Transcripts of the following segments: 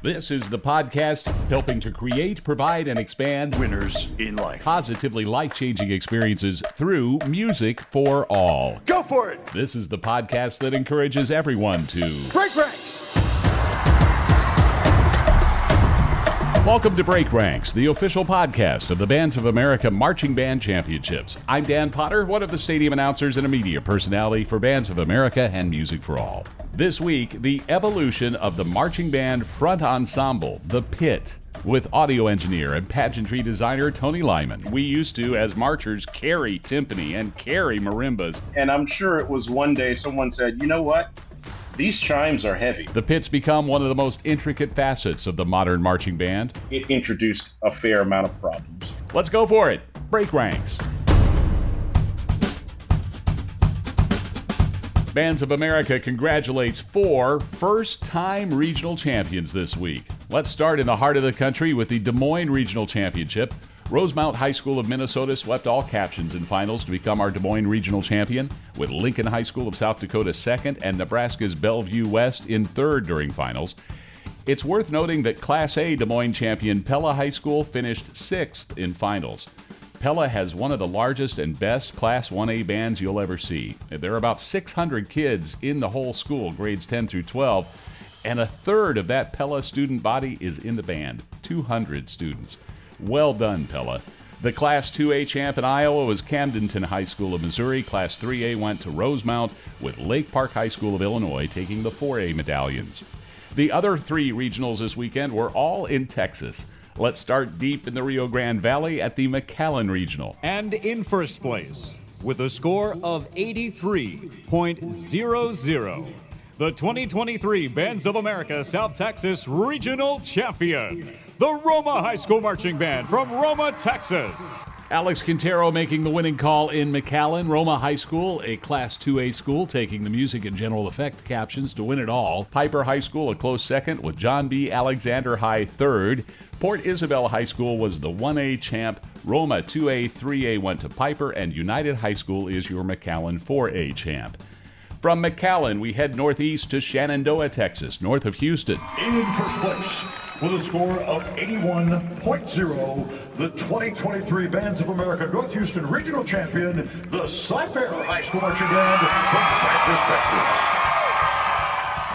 This is the podcast helping to create, provide, and expand Winners in life. positively life changing experiences through music for all. Go for it. This is the podcast that encourages everyone to. Break ranks. Welcome to Break Ranks, the official podcast of the Bands of America Marching Band Championships. I'm Dan Potter, one of the stadium announcers and a media personality for Bands of America and Music for All. This week, the evolution of the marching band front ensemble, The Pit. With audio engineer and pageantry designer Tony Lymon. We used to, as marchers, carry timpani and carry marimbas. And I'm sure it was one day someone said, you know what? These chimes are heavy. The pit's become one of the most intricate facets of the modern marching band. It introduced a fair amount of problems. Let's go for it. Break ranks. Bands of America congratulates four first time regional champions this week. Let's start in the heart of the country with the Des Moines Regional Championship. Rosemount High School of Minnesota swept all captions in finals to become our Des Moines Regional Champion, with Lincoln High School of South Dakota second and Nebraska's Bellevue West in third during finals. It's worth noting that Class A Des Moines champion Pella High School finished sixth in finals. Pella has one of the largest and best Class 1A bands you'll ever see. There are about 600 kids in the whole school, grades 10 through 12, and a third of that Pella student body is in the band 200 students. Well done, Pella. The Class 2A champ in Iowa was Camdenton High School of Missouri. Class 3A went to Rosemount, with Lake Park High School of Illinois taking the 4A medallions. The other three regionals this weekend were all in Texas. Let's start deep in the Rio Grande Valley at the McAllen Regional. And in first place, with a score of 83.00, the 2023 Bands of America South Texas Regional Champion, the Roma High School Marching Band from Roma, Texas. Alex Quintero making the winning call in McAllen, Roma High School, a Class 2A school, taking the music and general effect captions to win it all. Piper High School, a close second, with John B. Alexander High third. Port Isabel High School was the 1A champ. Roma 2A, 3A went to Piper, and United High School is your McAllen 4A champ. From McAllen, we head northeast to Shenandoah, Texas, north of Houston. In first place with a score of 81.0, the 2023 Bands of America North Houston Regional Champion, the Cyfair High School Marching Band from Cypress, Texas.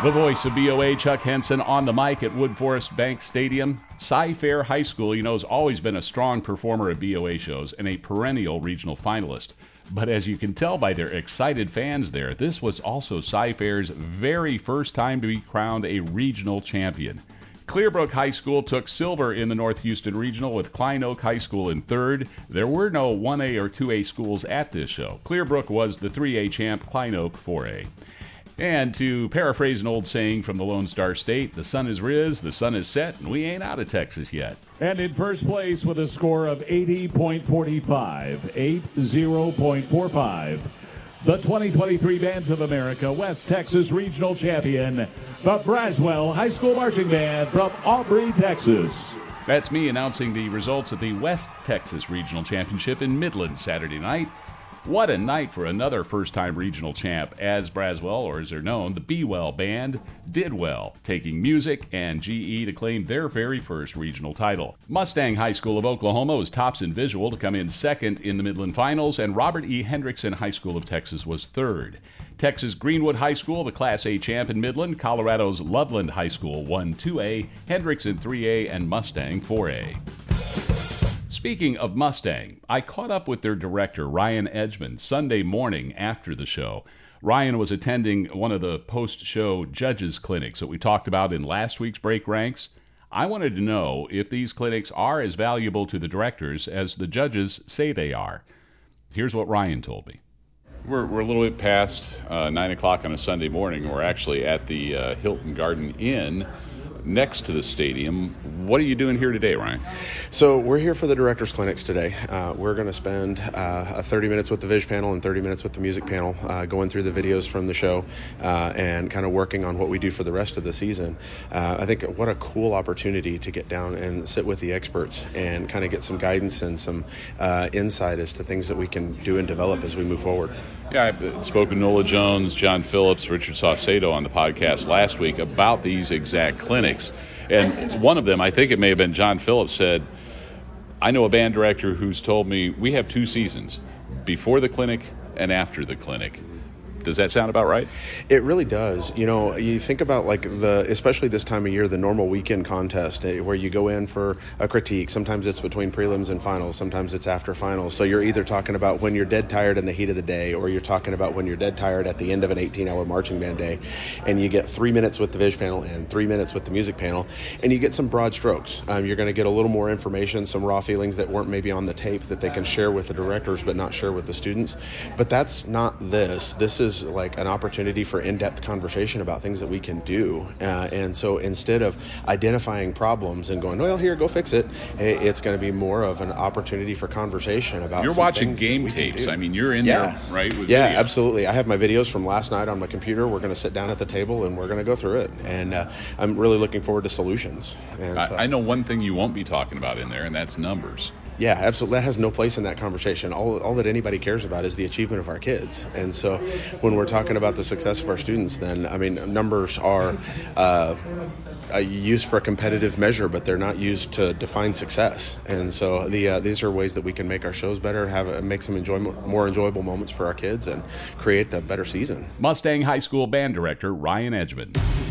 The voice of BOA, Chuck Henson, on the mic at Woodforest Bank Stadium. Cy Fair High School, you know, has always been a strong performer at BOA shows and a perennial regional finalist. But as you can tell by their excited fans there, this was also Cy Fair's very first time to be crowned a regional champion. Clearbrook High School took silver in the North Houston Regional with Klein Oak High School in third. There were no 1A or 2A schools at this show. Clearbrook was the 3A champ, Klein Oak 4A. And to paraphrase an old saying from the Lone Star State, the sun is riz, the sun is set, and we ain't out of Texas yet. And in first place with a score of 80.45, 80.45, the 2023 Bands of America West Texas Regional Champion, the Braswell High School Marching Band from Aubrey, Texas. That's me announcing the results of the West Texas Regional Championship in Midland Saturday night. What a night for another first time regional champ, as Braswell, or as they're known, the Be Well Band, did well, taking music and GE to claim their very first regional title. Mustang High School of Oklahoma was tops in visual to come in second in the Midland Finals, and Robert E. Hendrickson High School of Texas was third. Texas Greenwood High School, the Class A champ in Midland, Colorado's Loveland High School won 2A, Hendrickson 3A, and Mustang 4A. Speaking of Mustang, I caught up with their director, Ryan Edgmon, Sunday morning after the show. Ryan was attending one of the post show judges' clinics that we talked about in last week's Break Ranks. I wanted to know if these clinics are as valuable to the directors as the judges say they are. Here's what Ryan told me. We're, we're a little bit past uh, 9 o'clock on a Sunday morning. We're actually at the uh, Hilton Garden Inn next to the stadium. What are you doing here today, Ryan? So we're here for the directors clinics today. Uh, we're going to spend uh, 30 minutes with the Viz panel and 30 minutes with the music panel, uh, going through the videos from the show uh, and kind of working on what we do for the rest of the season. Uh, I think what a cool opportunity to get down and sit with the experts and kind of get some guidance and some uh, insight as to things that we can do and develop as we move forward. Yeah, I spoke with Nola Jones, John Phillips, Richard Saucedo on the podcast last week about these exact clinics. And one of them, I think it may have been John Phillips, said, I know a band director who's told me we have two seasons before the clinic and after the clinic. Does that sound about right? It really does. You know, you think about like the, especially this time of year, the normal weekend contest eh, where you go in for a critique. Sometimes it's between prelims and finals. Sometimes it's after finals. So you're either talking about when you're dead tired in the heat of the day, or you're talking about when you're dead tired at the end of an 18-hour marching band day, and you get three minutes with the Viz panel and three minutes with the music panel, and you get some broad strokes. Um, you're going to get a little more information, some raw feelings that weren't maybe on the tape that they can share with the directors, but not share with the students. But that's not this. This is is like an opportunity for in-depth conversation about things that we can do. Uh, and so instead of identifying problems and going, well, here, go fix it, it's going to be more of an opportunity for conversation about. You're watching game tapes. I mean, you're in yeah. there, right? yeah, absolutely. I have my videos from last night on my computer. We're going to sit down at the table and we're going to go through it. And uh, I'm really looking forward to solutions. I, so. I know one thing you won't be talking about in there, and that's numbers. Yeah, absolutely. That has no place in that conversation. All, all that anybody cares about is the achievement of our kids. And so when we're talking about the success of our students, then, I mean, numbers are uh, used for a competitive measure, but they're not used to define success. And so the, uh, these are ways that we can make our shows better, have make some more enjoyable moments for our kids, and create a better season. Mustang High School band director Ryan Edgmon.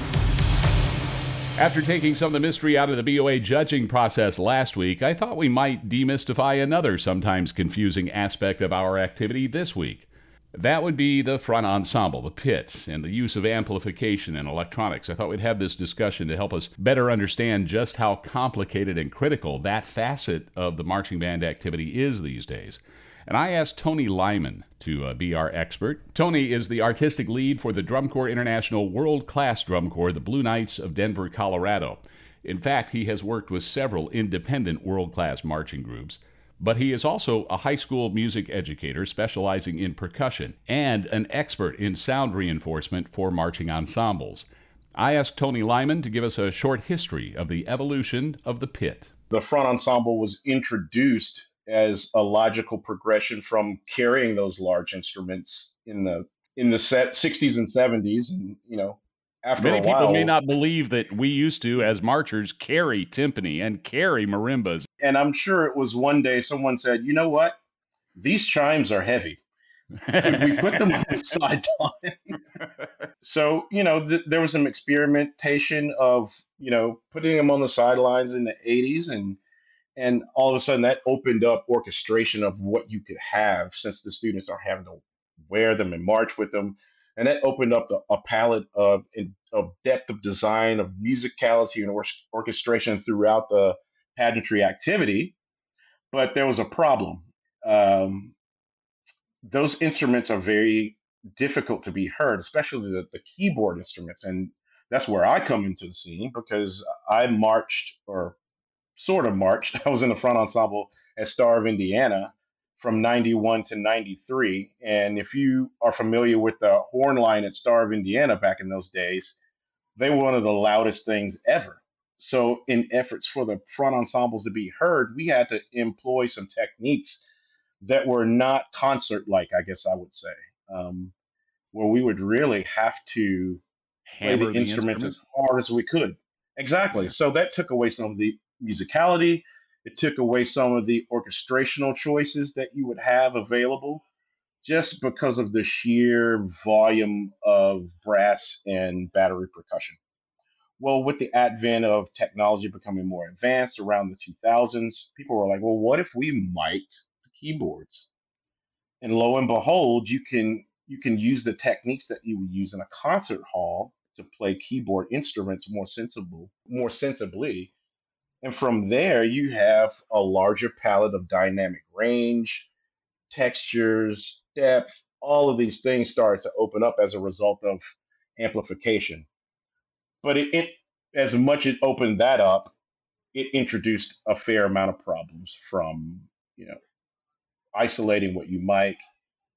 After taking some of the mystery out of the BOA judging process last week, I thought we might demystify another sometimes confusing aspect of our activity this week. That would be the front ensemble, the pit, and the use of amplification and electronics. I thought we'd have this discussion to help us better understand just how complicated and critical that facet of the marching band activity is these days and I asked Tony Lymon to uh, be our expert. Tony is the artistic lead for the Drum Corps International World Class Drum Corps, the Blue Knights of Denver, Colorado. In fact, he has worked with several independent world class marching groups. But he is also a high school music educator specializing in percussion and an expert in sound reinforcement for marching ensembles. I asked Tony Lymon to give us a short history of the evolution of the pit. The front ensemble was introduced as a logical progression from carrying those large instruments in the in the set 60s and 70s and you know after many while, people may not believe that we used to as marchers carry timpani and carry marimbas. And i'm sure it was one day someone said you know what? These chimes are heavy. Could we put them on the sideline. So you know th- there was some experimentation of you know putting them on the sidelines in the 80s and and all of a sudden that opened up orchestration of what you could have since the students are having to wear them and march with them. And that opened up a, a palette of, of depth of design of musicality and or- orchestration throughout the pageantry activity. But there was a problem. Um, those instruments are very difficult to be heard especially the, the keyboard instruments. And that's where i come into the scene because i marched or sort of marched. I was in the front ensemble at Star of Indiana from 91 to 93. And if you are familiar with the horn line at Star of Indiana back in those days, they were one of the loudest things ever. So, in efforts for the front ensembles to be heard, we had to employ some techniques that were not concert like, I guess I would say, um, where we would really have to Hammer play the, the instruments instrument? as hard as we could. Exactly. So that took away some of the musicality. It took away some of the orchestrational choices that you would have available just because of the sheer volume of brass and battery percussion. Well, with the advent of technology becoming more advanced around the 2000s, people were like, well, what if we mic'd the keyboards? And lo and behold, you can you can use the techniques that you would use in a concert hall to play keyboard instruments more sensible, more sensibly and from there, you have a larger palette of dynamic range, textures, depth, all of these things start to open up as a result of amplification. But it, it as much as it opened that up, it introduced a fair amount of problems from, you know, isolating what you mic,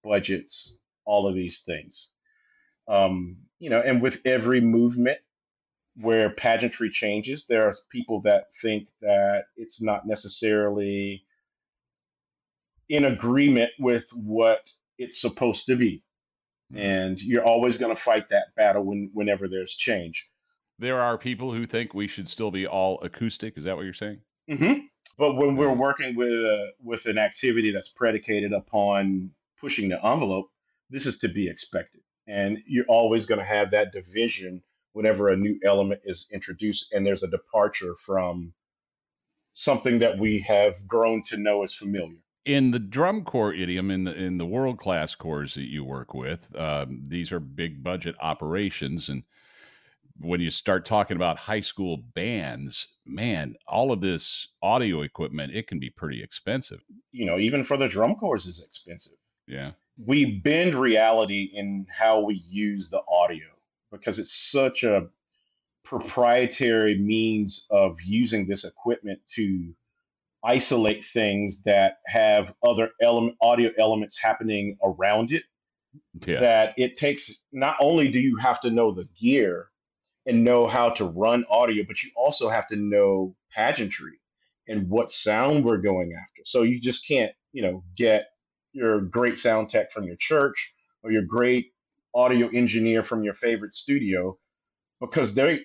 budgets, all of these things. Um, you know, and with every movement, where pageantry changes, there are people that think that it's not necessarily in agreement with what it's supposed to be. mm-hmm. and you're always going to fight that battle when, whenever there's change. There are people who think we should still be all acoustic. Is that what you're saying? Mm-hmm. But when we're working with a, with an activity that's predicated upon pushing the envelope, this is to be expected, and you're always going to have that division whenever a new element is introduced and there's a departure from something that we have grown to know as familiar. In the drum corps idiom in the in the world class corps that you work with um, these are big budget operations and when you start talking about high school bands man all of this audio equipment it can be pretty expensive. You know even for the drum corps is expensive. Yeah. We bend reality in how we use the audio because it's such a proprietary means of using this equipment to isolate things that have other element audio elements happening around it yeah. that it takes not only do you have to know the gear and know how to run audio but you also have to know pageantry and what sound we're going after so you just can't you know get your great sound tech from your church or your great audio engineer from your favorite studio because they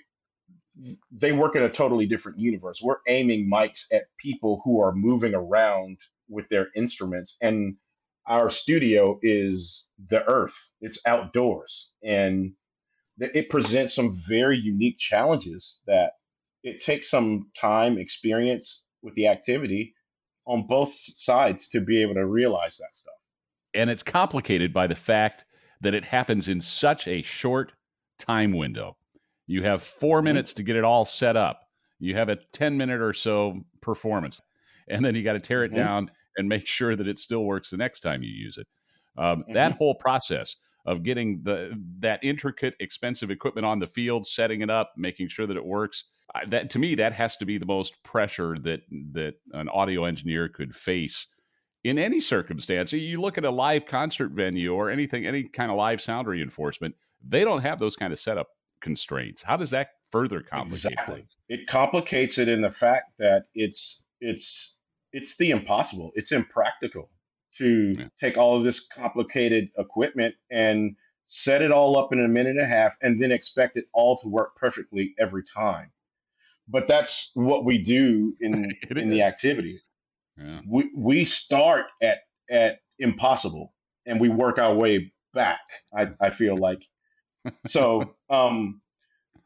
they work in a totally different universe. We're aiming mics at people who are moving around with their instruments, and our studio is the earth. It's outdoors, and it presents some very unique challenges that it takes some time, experience with the activity on both sides to be able to realize that stuff. And it's complicated by the fact that it happens in such a short time window. You have 4 mm-hmm. minutes to get it all set up. You have a 10 minute or so performance. And then you got to tear it mm-hmm. down and make sure that it still works the next time you use it. Um, mm-hmm. That whole process of getting the that intricate, expensive equipment on the field, setting it up, making sure that it works. That to me, that has to be the most pressure that that an audio engineer could face in any circumstance. You look at a live concert venue or anything, any kind of live sound reinforcement, they don't have those kind of setup constraints. How does that further complicate exactly. things? It complicates it in the fact that it's it's it's the impossible. It's impractical to yeah. take all of this complicated equipment and set it all up in a minute and a half and then expect it all to work perfectly every time. But that's what we do in in is. the activity. Yeah. We we start at at impossible and we work our way back. I, I feel like so. Um,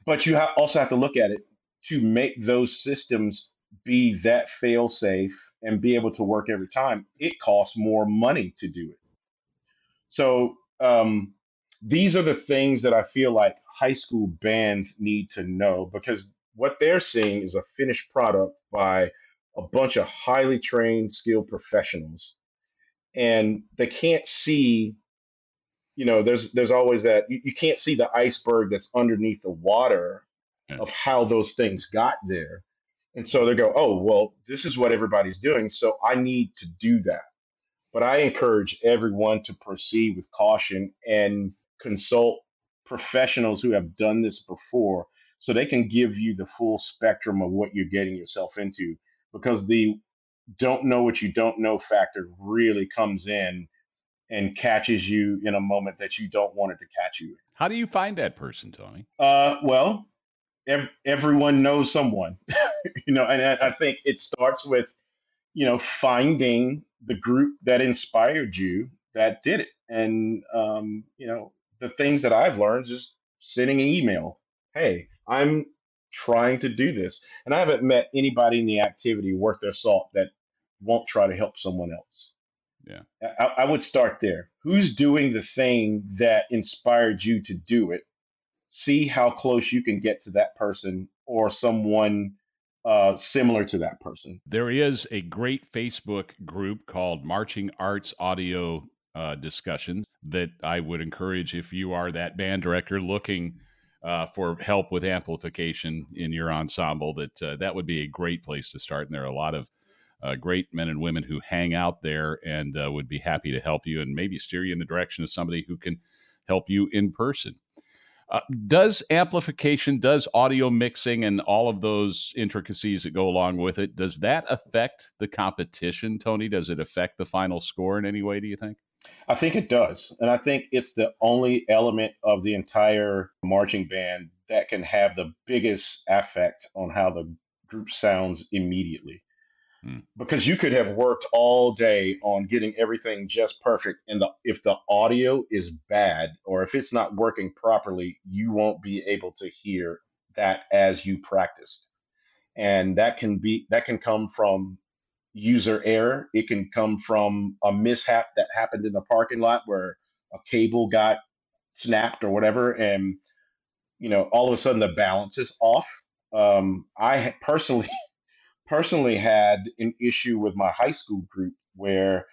but you ha- also have to look at it to make those systems be that fail safe and be able to work every time. It costs more money to do it. So um, these are the things that I feel like high school bands need to know because what they're seeing is a finished product by a bunch of highly trained, skilled professionals, and they can't see. You know, there's there's always that you, you can't see the iceberg that's underneath the water yeah. of how those things got there, and so they go, oh well, this is what everybody's doing, so I need to do that. But I encourage everyone to proceed with caution and consult professionals who have done this before so they can give you the full spectrum of what you're getting yourself into because the don't know what you don't know factor really comes in and catches you in a moment that you don't want it to catch you. How do you find that person, Tony? Uh, well, ev- everyone knows someone, you know, and I, I think it starts with, you know, finding the group that inspired you that did it. And, um, you know, the things that I've learned is sending an email. Hey, I'm trying to do this. And I haven't met anybody in the activity worth their salt that won't try to help someone else. Yeah. I, I, would start there. Who's doing the thing that inspired you to do it? See how close you can get to that person or someone uh, similar to that person. There is a great Facebook group called Marching Arts Audio uh, Discussion that I would encourage if you are that band director looking uh, for help with amplification in your ensemble, that uh, that would be a great place to start. And there are a lot of uh, great men and women who hang out there and uh, would be happy to help you and maybe steer you in the direction of somebody who can help you in person. Uh, does amplification, does audio mixing, and all of those intricacies that go along with it, does that affect the competition, Tony? Does it affect the final score in any way? Do you think? I think it does. And I think it's the only element of the entire marching band that can have the biggest effect on how the group sounds immediately. Hmm. Because you could have worked all day on getting everything just perfect, and the, if the audio is bad or if it's not working properly, you won't be able to hear that as you practiced. And that can be that can come from user error. It can come from a mishap that happened in the parking lot where a cable got snapped or whatever, and you know all of a sudden the balance is off. Um, I personally personally had an issue with my high school group where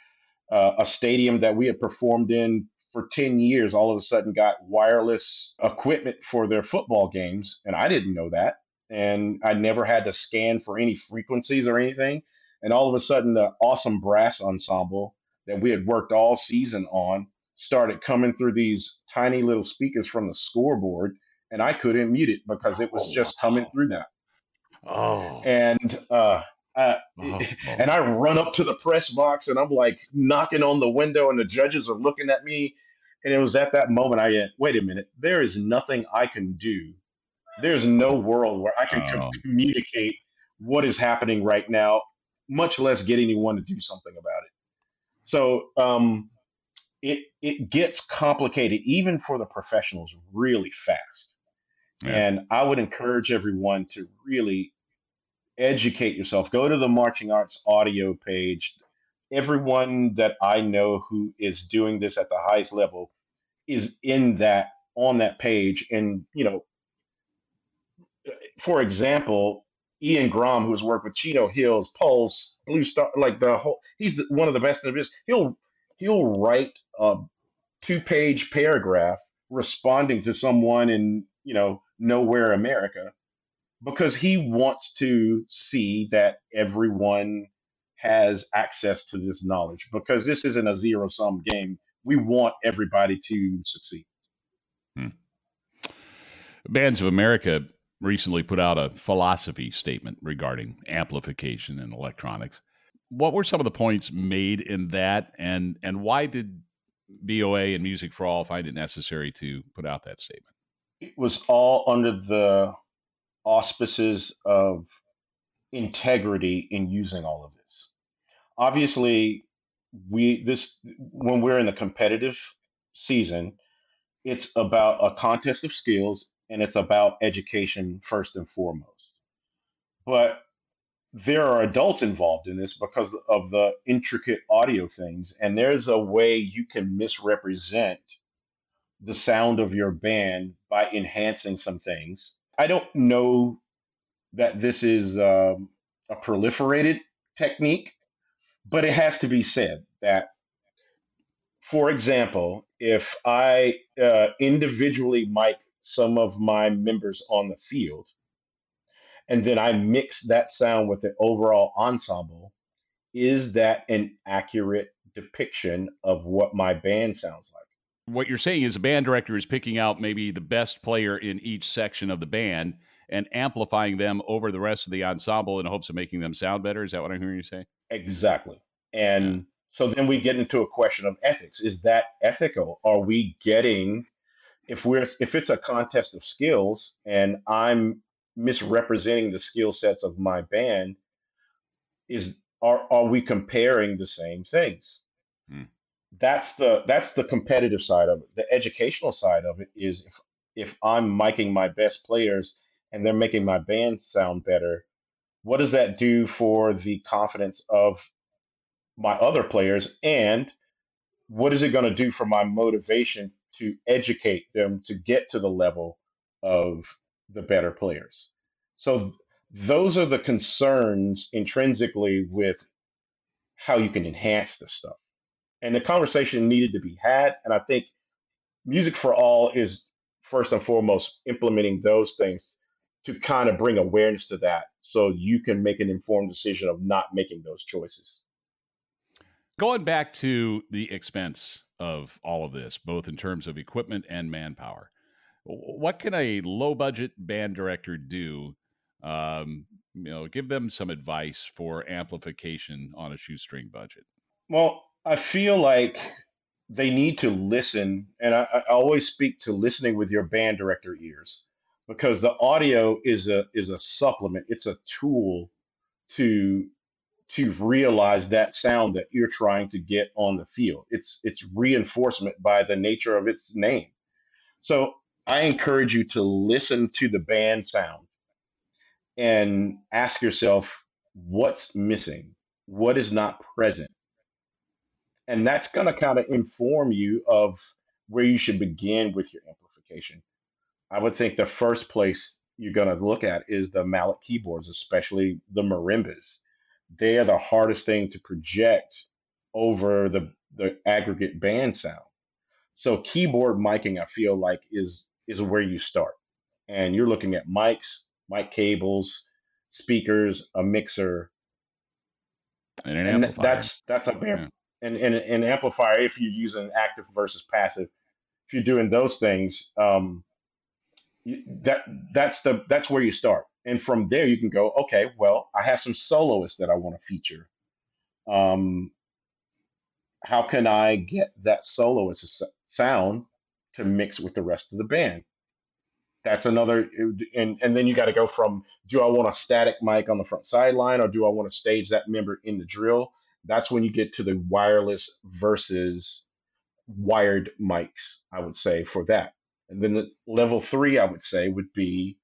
uh, a stadium that we had performed in for 10 years all of a sudden got wireless equipment for their football games and i didn't know that and i never had to scan for any frequencies or anything and all of a sudden, the awesome brass ensemble that we had worked all season on started coming through these tiny little speakers from the scoreboard, and I couldn't mute it because it was just coming through that. Oh, and uh, uh, oh, oh. and I run up to the press box and I'm like knocking on the window, and the judges are looking at me. And it was at that moment I went, wait a minute, there is nothing I can do. There's no world where I can oh. communicate what is happening right now much less get anyone to do something about it. So um, it it gets complicated even for the professionals really fast. Yeah. And I would encourage everyone to really educate yourself. Go to the marching arts audio page. Everyone that I know who is doing this at the highest level is in that on that page. And you know, for example, Ian Grom, who's worked with Chino Hills, Pulse, Blue Star, like the whole, he's one of the best in the business. He'll he'll write a two-page paragraph responding to someone in you know nowhere America because he wants to see that everyone has access to this knowledge because this isn't a zero-sum game. We want everybody to succeed. Hmm. Bands of America recently put out a philosophy statement regarding amplification in electronics. What were some of the points made in that, and and why did BOA and Music for All find it necessary to put out that statement? It was all under the auspices of integrity in using all of this. Obviously, we this when we're in the competitive season, it's about a contest of skills and it's about education first and foremost. But there are adults involved in this because of the intricate audio things, and there's a way you can misrepresent the sound of your band by enhancing some things. I don't know that this is um, a proliferated technique, but it has to be said that, for example, if I uh, individually mic some of my members on the field. And then I mix that sound with the overall ensemble. Is that an accurate depiction of what my band sounds like? What you're saying is a band director is picking out maybe the best player in each section of the band and amplifying them over the rest of the ensemble in hopes of making them sound better. Is that what I'm hearing you say? Exactly. And so then we get into a question of ethics. Is that ethical? Are we getting if we're if it's a contest of skills and I'm misrepresenting the skill sets of my band, is are are we comparing the same things? Hmm. That's the that's the competitive side of it. The educational side of it is if if I'm miking my best players and they're making my band sound better, what does that do for the confidence of my other players and what is it going to do for my motivation to educate them to get to the level of the better players. So th- those are the concerns intrinsically with how you can enhance this stuff. And the conversation needed to be had. And I think Music for All is first and foremost implementing those things to kind of bring awareness to that so you can make an informed decision of not making those choices. Going back to the expense of all of this, both in terms of equipment and manpower. What can a low budget band director do? Um, you know, give them some advice for amplification on a shoestring budget. Well, I feel like they need to listen. And I, I always speak to listening with your band director ears because the audio is a is a supplement. It's a tool to to realize that sound that you're trying to get on the field. It's it's reinforcement by the nature of its name. So I encourage you to listen to the band sound and ask yourself what's missing, what is not present. And that's going to kind of inform you of where you should begin with your amplification. I would think the first place you're going to look at is the mallet keyboards, especially the marimbas. They are the hardest thing to project over the, the aggregate band sound. So keyboard miking, I feel like, is is where you start. And you're looking at mics, mic cables, speakers, a mixer, And an and amplifier. that's that's a Yeah. and, and an amplifier if you're using active versus passive. If you're doing those things, um, that that's the that's where you start, and from there you can go. Okay, well, I have some soloists that I want to feature. Um, how can I get that soloist sound to mix with the rest of the band? That's another, and and then you got to go from do I want a static mic on the front sideline or do I want to stage that member in the drill? That's when you get to the wireless versus wired mics, I would say, for that. And then the level three, I would say, would be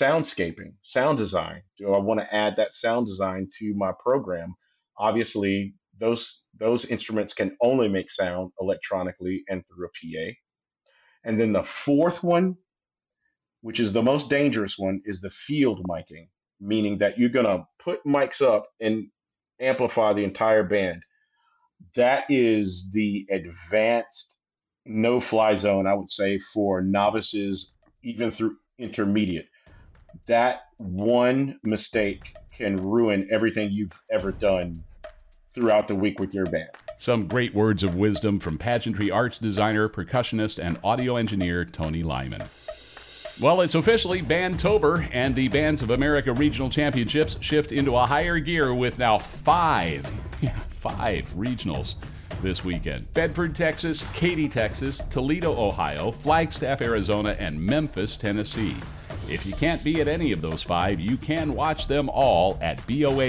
soundscaping, sound design. Do I want to add that sound design to my program? Obviously, those those instruments can only make sound electronically and through a PA. And then the fourth one, which is the most dangerous one, is the field miking, meaning that you're gonna put mics up and amplify the entire band. That is the advanced no fly zone, I would say, for novices, even through intermediate. That one mistake can ruin everything you've ever done throughout the week with your band. Some great words of wisdom from pageantry arts designer, percussionist, and audio engineer Tony Lymon. Well, it's officially Bandtober, and the Bands of America Regional Championships shift into a higher gear with now five, yeah, five regionals this weekend. Bedford, Texas, Katy, Texas, Toledo, Ohio, Flagstaff, Arizona, and Memphis, Tennessee. If you can't be at any of those five, you can watch them all at boalive.tv,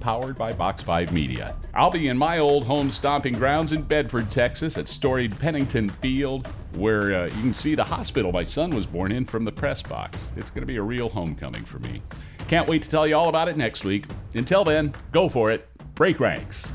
powered by Box 5 Media. I'll be in my old home stomping grounds in Bedford, Texas, at storied Pennington Field, where uh, you can see the hospital my son was born in from the press box. It's going to be a real homecoming for me. Can't wait to tell you all about it next week. Until then, go for it. Break ranks.